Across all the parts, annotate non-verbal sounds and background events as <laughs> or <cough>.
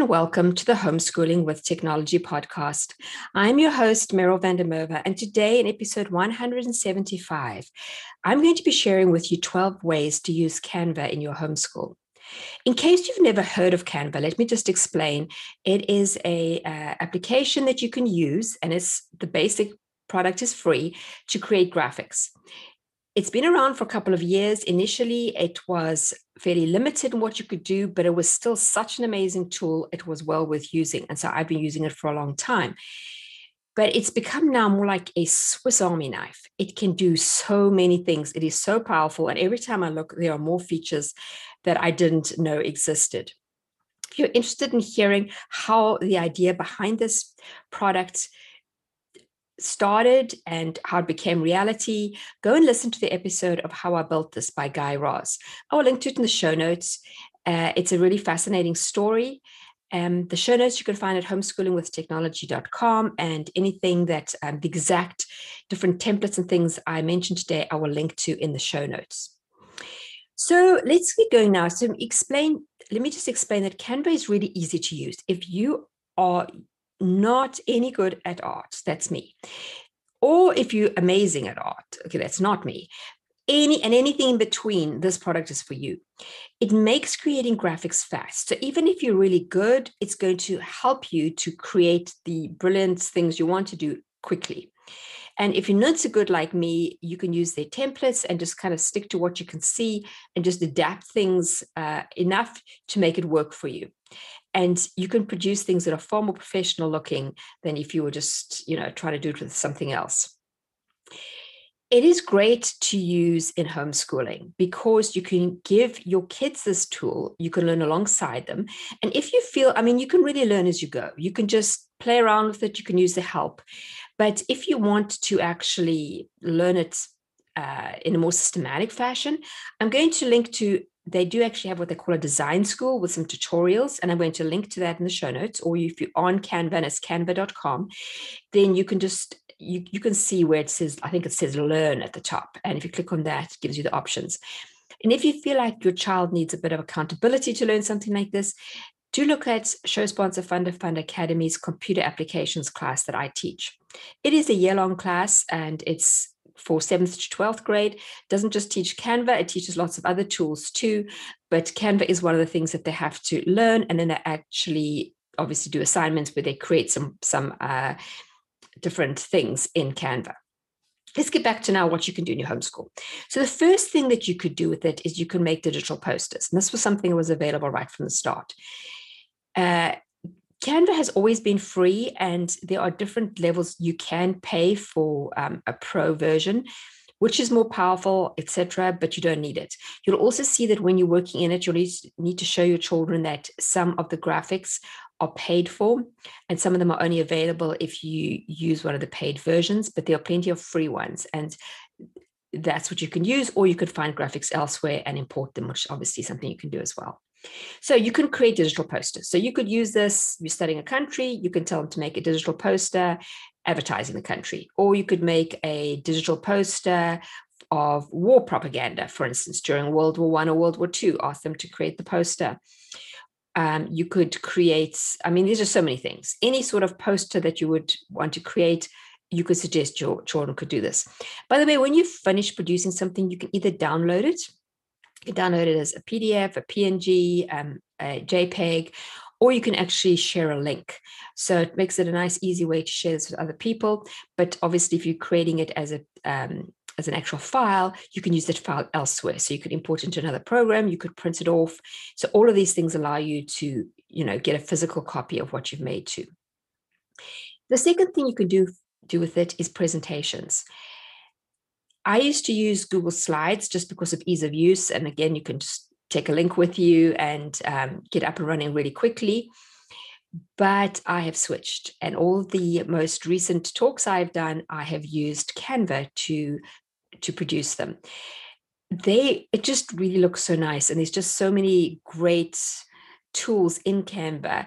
and welcome to the Homeschooling with Technology podcast. I'm your host, Meryl van der Merwe, and today in episode 175, I'm going to be sharing with you 12 ways to use Canva in your homeschool. In case you've never heard of Canva, let me just explain. It is a uh, application that you can use, and it's the basic product is free to create graphics. It's been around for a couple of years. Initially, it was fairly limited in what you could do, but it was still such an amazing tool. It was well worth using. And so I've been using it for a long time. But it's become now more like a Swiss Army knife. It can do so many things. It is so powerful. And every time I look, there are more features that I didn't know existed. If you're interested in hearing how the idea behind this product started and how it became reality, go and listen to the episode of How I Built This by Guy Raz. I will link to it in the show notes. Uh, it's a really fascinating story. Um, the show notes you can find at homeschoolingwithtechnology.com and anything that um, the exact different templates and things I mentioned today, I will link to in the show notes. So let's get going now. So explain, let me just explain that Canva is really easy to use. If you are not any good at art, that's me. Or if you're amazing at art, okay, that's not me. Any and anything in between, this product is for you. It makes creating graphics fast. So even if you're really good, it's going to help you to create the brilliant things you want to do quickly. And if you're not so good like me, you can use their templates and just kind of stick to what you can see and just adapt things uh, enough to make it work for you and you can produce things that are far more professional looking than if you were just you know trying to do it with something else. It is great to use in homeschooling because you can give your kids this tool you can learn alongside them and if you feel i mean you can really learn as you go. You can just play around with it you can use the help but if you want to actually learn it uh, in a more systematic fashion i'm going to link to they do actually have what they call a design school with some tutorials and i'm going to link to that in the show notes or if you're on canva and it's canva.com then you can just you, you can see where it says i think it says learn at the top and if you click on that it gives you the options and if you feel like your child needs a bit of accountability to learn something like this do look at show sponsor Funda Fund Academy's computer applications class that I teach. It is a year long class and it's for seventh to 12th grade doesn't just teach Canva, it teaches lots of other tools too. But Canva is one of the things that they have to learn. And then they actually obviously do assignments where they create some, some uh, different things in Canva. Let's get back to now what you can do in your homeschool. So the first thing that you could do with it is you can make digital posters. And this was something that was available right from the start. Uh, Canva has always been free, and there are different levels you can pay for um, a pro version, which is more powerful, etc. But you don't need it. You'll also see that when you're working in it, you'll need to show your children that some of the graphics are paid for, and some of them are only available if you use one of the paid versions. But there are plenty of free ones, and that's what you can use, or you could find graphics elsewhere and import them, which obviously something you can do as well. So you can create digital posters. So you could use this, you're studying a country, you can tell them to make a digital poster advertising the country, or you could make a digital poster of war propaganda, for instance, during World War One or World War Two, ask them to create the poster. Um, you could create, I mean, these are so many things. Any sort of poster that you would want to create, you could suggest your children could do this. By the way, when you finish producing something, you can either download it you can download it as a PDF, a PNG, um, a JPEG, or you can actually share a link. So it makes it a nice, easy way to share this with other people. But obviously, if you're creating it as a um, as an actual file, you can use that file elsewhere. So you could import it into another program, you could print it off. So all of these things allow you to, you know, get a physical copy of what you've made too. The second thing you can do do with it is presentations. I used to use Google Slides just because of ease of use. And again, you can just take a link with you and um, get up and running really quickly. But I have switched, and all the most recent talks I've done, I have used Canva to to produce them. They it just really looks so nice, and there's just so many great tools in Canva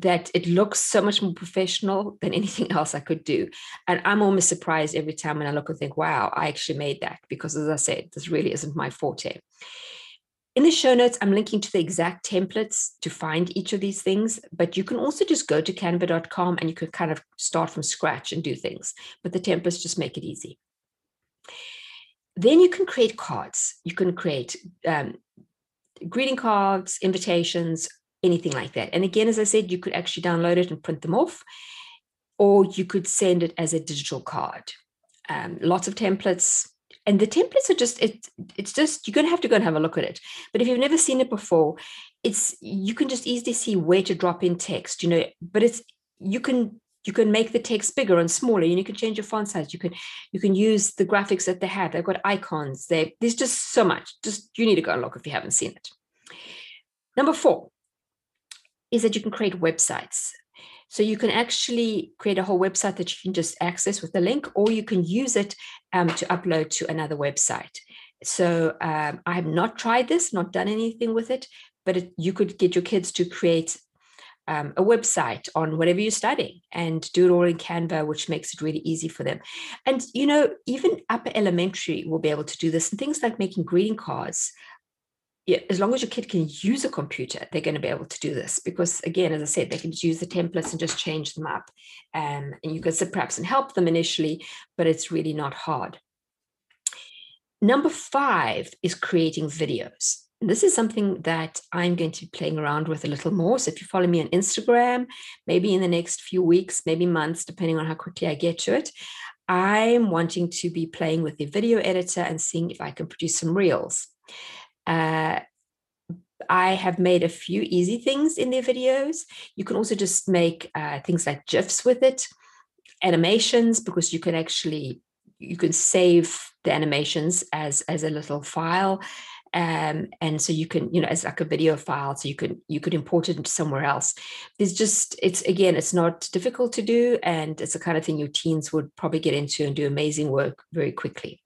that it looks so much more professional than anything <laughs> else I could do. And I'm almost surprised every time when I look and think, wow, I actually made that because, as I said, this really isn't my forte. In the show notes, I'm linking to the exact templates to find each of these things, but you can also just go to canva.com and you can kind of start from scratch and do things. But the templates just make it easy. Then you can create cards. You can create um, greeting cards, invitations, anything like that. And again, as I said, you could actually download it and print them off, or you could send it as a digital card. Um, lots of templates. And the templates are just it, it's just you're gonna have to go and have a look at it. But if you've never seen it before, it's you can just easily see where to drop in text, you know, but it's you can you can make the text bigger and smaller and you can change your font size you can you can use the graphics that they have they've got icons they there's just so much just you need to go and look if you haven't seen it number four is that you can create websites. So you can actually create a whole website that you can just access with the link, or you can use it um, to upload to another website. So um, I have not tried this, not done anything with it, but it, you could get your kids to create um, a website on whatever you're studying and do it all in Canva, which makes it really easy for them. And, you know, even upper elementary will be able to do this. And things like making greeting cards as long as your kid can use a computer, they're going to be able to do this because, again, as I said, they can use the templates and just change them up. Um, and you can sit perhaps and help them initially, but it's really not hard. Number five is creating videos. this is something that I'm going to be playing around with a little more. So if you follow me on Instagram, maybe in the next few weeks, maybe months, depending on how quickly I get to it, I'm wanting to be playing with the video editor and seeing if I can produce some reels. Uh, I have made a few easy things in their videos. You can also just make uh, things like GIFs with it, animations, because you can actually you can save the animations as as a little file. Um, and so you can you know as like a video file so you can you could import it into somewhere else there's just it's again it's not difficult to do and it's the kind of thing your teens would probably get into and do amazing work very quickly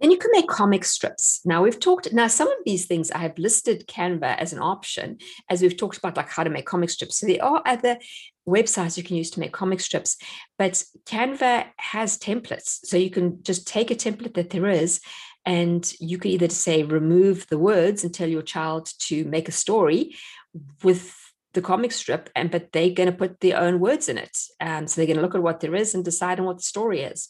then you can make comic strips. Now we've talked, now some of these things I have listed Canva as an option, as we've talked about like how to make comic strips. So there are other websites you can use to make comic strips, but Canva has templates. So you can just take a template that there is and you can either say remove the words and tell your child to make a story with the comic strip and but they're going to put their own words in it um, so they're going to look at what there is and decide on what the story is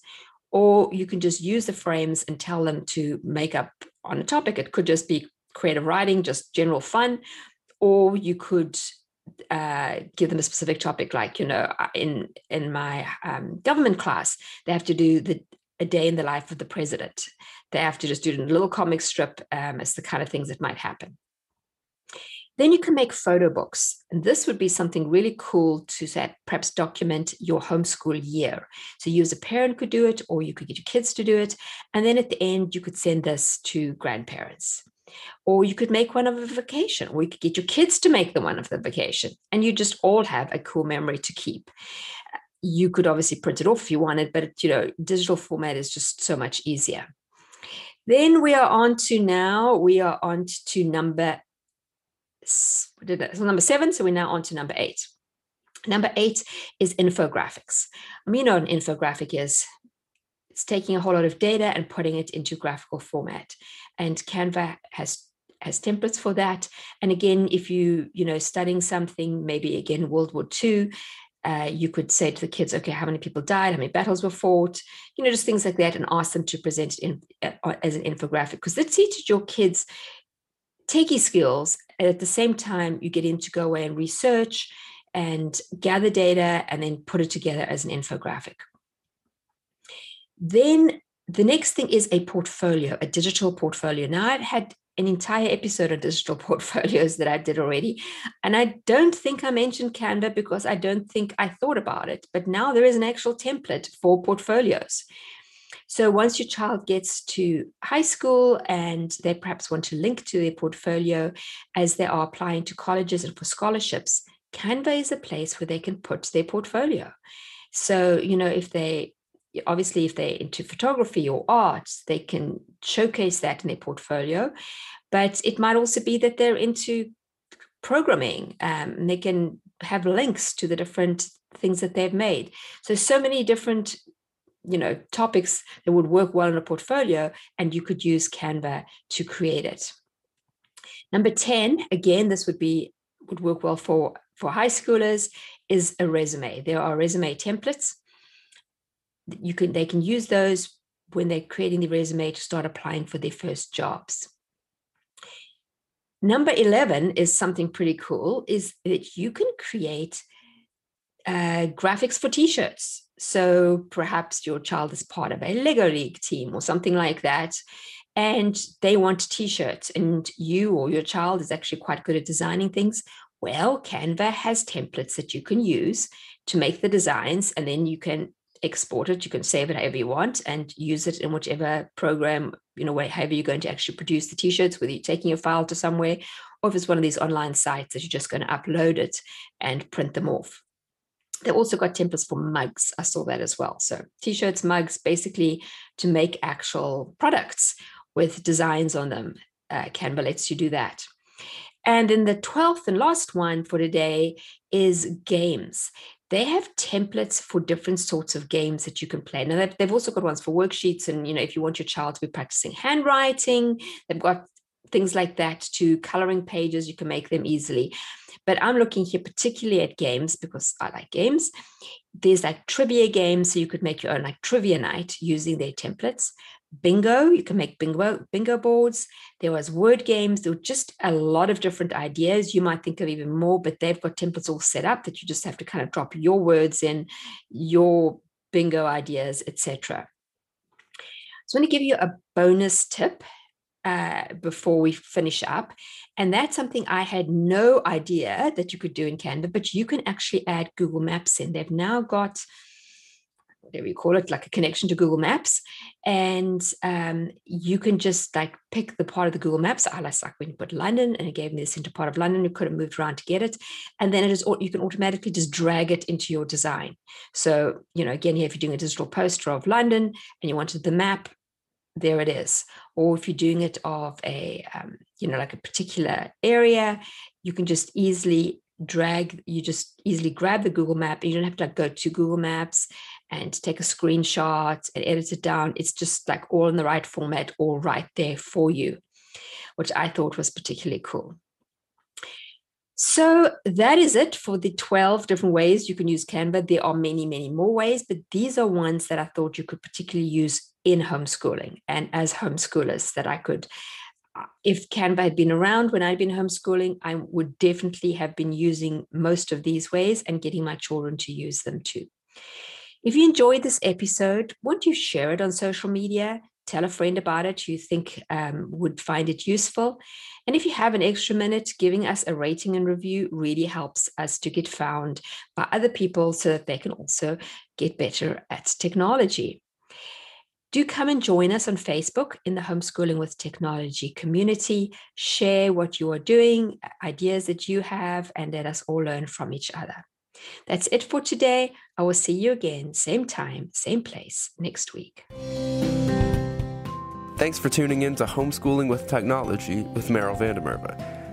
or you can just use the frames and tell them to make up on a topic. It could just be creative writing, just general fun, or you could uh, give them a specific topic, like you know, uh, in in my um, government class, they have to do the a day in the life of the president. They have to just do a little comic strip um, as the kind of things that might happen. Then you can make photo books. And this would be something really cool to say, perhaps document your homeschool year. So you as a parent could do it, or you could get your kids to do it. And then at the end, you could send this to grandparents. Or you could make one of a vacation, or you could get your kids to make the one of the vacation. And you just all have a cool memory to keep you could obviously print it off if you wanted, but you know, digital format is just so much easier. Then we are on to now, we are on to number did it. So number seven. So we're now on to number eight. Number eight is infographics. I mean, you know, an infographic is it's taking a whole lot of data and putting it into graphical format. And Canva has has templates for that. And again, if you you know studying something, maybe again World War II, uh, you could say to the kids, okay, how many people died, how many battles were fought, you know, just things like that, and ask them to present it in, uh, as an infographic because that teaches your kids techie skills and at the same time, you get in to go away and research and gather data and then put it together as an infographic. Then the next thing is a portfolio, a digital portfolio. Now, I've had an entire episode of digital <laughs> portfolios that I did already. And I don't think I mentioned Canva because I don't think I thought about it. But now there is an actual template for portfolios. So once your child gets to high school and they perhaps want to link to their portfolio as they are applying to colleges and for scholarships, Canva is a place where they can put their portfolio. So, you know, if they obviously if they're into photography or art, they can showcase that in their portfolio. But it might also be that they're into programming. Um, they can have links to the different things that they've made. So so many different you know topics that would work well in a portfolio and you could use canva to create it. Number 10 again this would be would work well for for high schoolers is a resume. There are resume templates. You can they can use those when they're creating the resume to start applying for their first jobs. Number 11 is something pretty cool is that you can create uh, graphics for t-shirts so perhaps your child is part of a lego league team or something like that and they want t-shirts and you or your child is actually quite good at designing things. Well canva has templates that you can use to make the designs and then you can export it you can save it however you want and use it in whichever program you know however you're going to actually produce the t-shirts whether you're taking your file to somewhere or if it's one of these online sites that you're just going to upload it and print them off they also got templates for mugs. I saw that as well. So t-shirts mugs basically to make actual products with designs on them. Uh, canva lets you do that. And then the 12th and last one for today is games. They have templates for different sorts of games that you can play. Now they've, they've also got ones for worksheets, and you know if you want your child to be practicing handwriting, they've got things like that to coloring pages. You can make them easily. But I'm looking here particularly at games because I like games. There's like trivia games, so you could make your own like trivia night using their templates bingo you can make bingo bingo boards there was word games there were just a lot of different ideas you might think of even more but they've got templates all set up that you just have to kind of drop your words in your bingo ideas etc so i'm going to give you a bonus tip uh, before we finish up and that's something i had no idea that you could do in canva but you can actually add google maps in they've now got whatever you call it, like a connection to Google Maps. And um, you can just like pick the part of the Google Maps. I like when you put London and it gave me the center part of London, you could have moved around to get it. And then it is, you can automatically just drag it into your design. So, you know, again, here, if you're doing a digital poster of London and you wanted the map, there it is. Or if you're doing it of a, um, you know, like a particular area, you can just easily drag you just easily grab the google map you don't have to like go to google maps and take a screenshot and edit it down. It's just like all in the right format, all right there for you, which I thought was particularly cool. So that is it for the 12 different ways you can use Canva. There are many, many more ways, but these are ones that I thought you could particularly use in homeschooling and as homeschoolers that I could. Uh, if Canva had been around when I'd been homeschooling, I would definitely have been using most of these ways and getting my children to use them too. If you enjoyed this episode, won't you share it on social media? Tell a friend about it you think um, would find it useful. And if you have an extra minute, giving us a rating and review really helps us to get found by other people so that they can also get better at technology. Do come and join us on Facebook in the Homeschooling with Technology community. Share what you are doing, uh, ideas that you have, and let us all learn from each other. That's it for today. I will see you again, same time, same place next week. Thanks for tuning in to Homeschooling with Technology with Meryl van der Merwe.